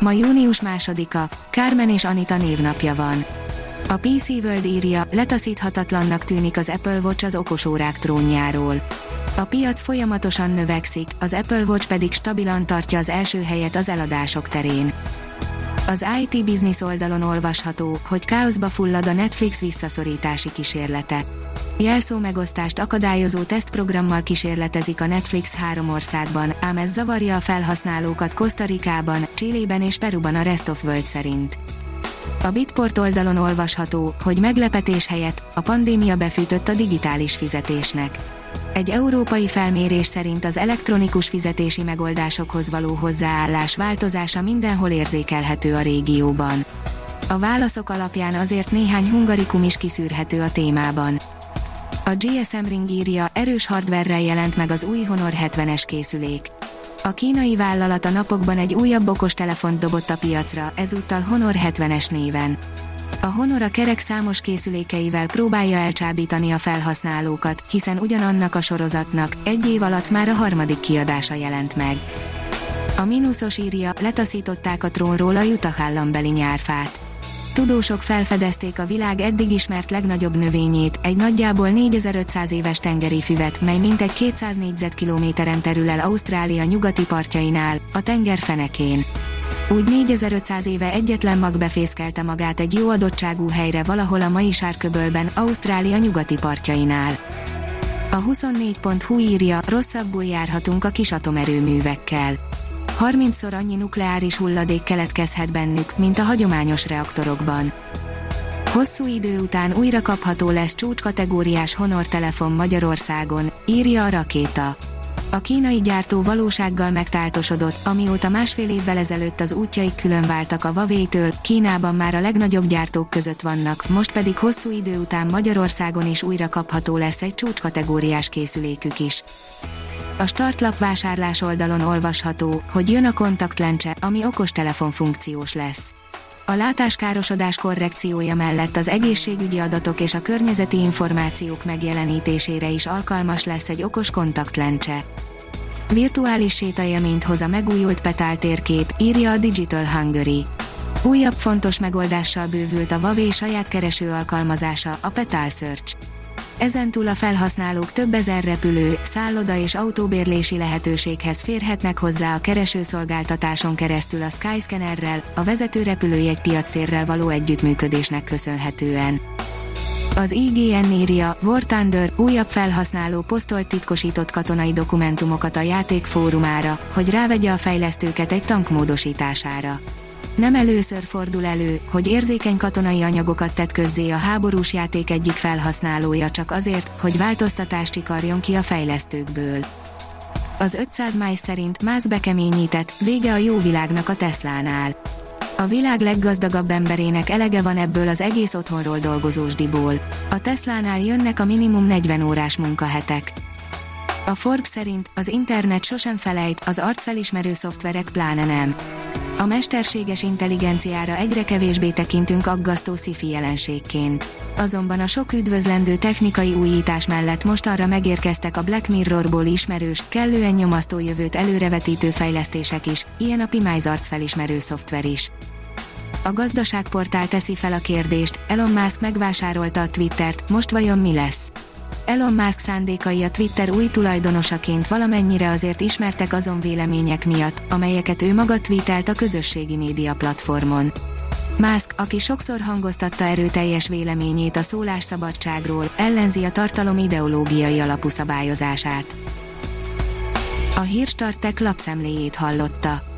Ma június másodika, Carmen és Anita névnapja van. A PC World írja, letaszíthatatlannak tűnik az Apple Watch az okosórák trónjáról. A piac folyamatosan növekszik, az Apple Watch pedig stabilan tartja az első helyet az eladások terén. Az IT Business oldalon olvasható, hogy káoszba fullad a Netflix visszaszorítási kísérlete. Jelszó megosztást akadályozó tesztprogrammal kísérletezik a Netflix három országban, ám ez zavarja a felhasználókat Costa Ricában, Chilében és Peruban a Rest of World szerint. A Bitport oldalon olvasható, hogy meglepetés helyett a pandémia befűtött a digitális fizetésnek. Egy európai felmérés szerint az elektronikus fizetési megoldásokhoz való hozzáállás változása mindenhol érzékelhető a régióban. A válaszok alapján azért néhány hungarikum is kiszűrhető a témában. A GSM Ring írja, erős hardverrel jelent meg az új Honor 70-es készülék. A kínai vállalat a napokban egy újabb okos telefont dobott a piacra, ezúttal Honor 70-es néven. A Honor a kerek számos készülékeivel próbálja elcsábítani a felhasználókat, hiszen ugyanannak a sorozatnak egy év alatt már a harmadik kiadása jelent meg. A mínuszos írja, letaszították a trónról a Utah állambeli nyárfát tudósok felfedezték a világ eddig ismert legnagyobb növényét, egy nagyjából 4500 éves tengeri füvet, mely mintegy 200 négyzetkilométeren terül el Ausztrália nyugati partjainál, a tenger fenekén. Úgy 4500 éve egyetlen mag befészkelte magát egy jó adottságú helyre valahol a mai sárköbölben, Ausztrália nyugati partjainál. A 24.hu írja, rosszabbul járhatunk a kis atomerőművekkel 30-szor annyi nukleáris hulladék keletkezhet bennük, mint a hagyományos reaktorokban. Hosszú idő után újra kapható lesz csúcskategóriás Honor telefon Magyarországon, írja a rakéta. A kínai gyártó valósággal megtáltosodott, amióta másfél évvel ezelőtt az útjaik külön váltak a Huawei-től, Kínában már a legnagyobb gyártók között vannak, most pedig hosszú idő után Magyarországon is újra kapható lesz egy csúcskategóriás készülékük is. A startlap vásárlás oldalon olvasható, hogy jön a kontaktlencse, ami okostelefon funkciós lesz. A látáskárosodás korrekciója mellett az egészségügyi adatok és a környezeti információk megjelenítésére is alkalmas lesz egy okos kontaktlencse. Virtuális sétaélményt hoz a megújult Petál térkép, írja a Digital Hungary. Újabb fontos megoldással bővült a Huawei saját kereső alkalmazása, a Petal Search. Ezentúl a felhasználók több ezer repülő, szálloda és autóbérlési lehetőséghez férhetnek hozzá a keresőszolgáltatáson keresztül a Skyscannerrel, a vezető repülőjegy piactérrel való együttműködésnek köszönhetően. Az IGN írja, War Thunder újabb felhasználó posztolt titkosított katonai dokumentumokat a játék fórumára, hogy rávegye a fejlesztőket egy tank módosítására. Nem először fordul elő, hogy érzékeny katonai anyagokat tett közzé a háborús játék egyik felhasználója csak azért, hogy változtatást ikarjon ki a fejlesztőkből. Az 500 máj szerint mász bekeményített, vége a jó világnak a Teslánál. A világ leggazdagabb emberének elege van ebből az egész otthonról dolgozósdiból. A Teslánál jönnek a minimum 40 órás munkahetek. A Forbes szerint az internet sosem felejt, az arcfelismerő szoftverek pláne nem. A mesterséges intelligenciára egyre kevésbé tekintünk aggasztó sci jelenségként. Azonban a sok üdvözlendő technikai újítás mellett most arra megérkeztek a Black Mirrorból ismerős, kellően nyomasztó jövőt előrevetítő fejlesztések is, ilyen a Pimize arcfelismerő szoftver is. A gazdaságportál teszi fel a kérdést, Elon Musk megvásárolta a Twittert, most vajon mi lesz? Elon Musk szándékai a Twitter új tulajdonosaként valamennyire azért ismertek azon vélemények miatt, amelyeket ő maga tweetelt a közösségi média platformon. Musk, aki sokszor hangoztatta erőteljes véleményét a szólásszabadságról, ellenzi a tartalom ideológiai alapú szabályozását. A Hírstartek lapszemléjét hallotta.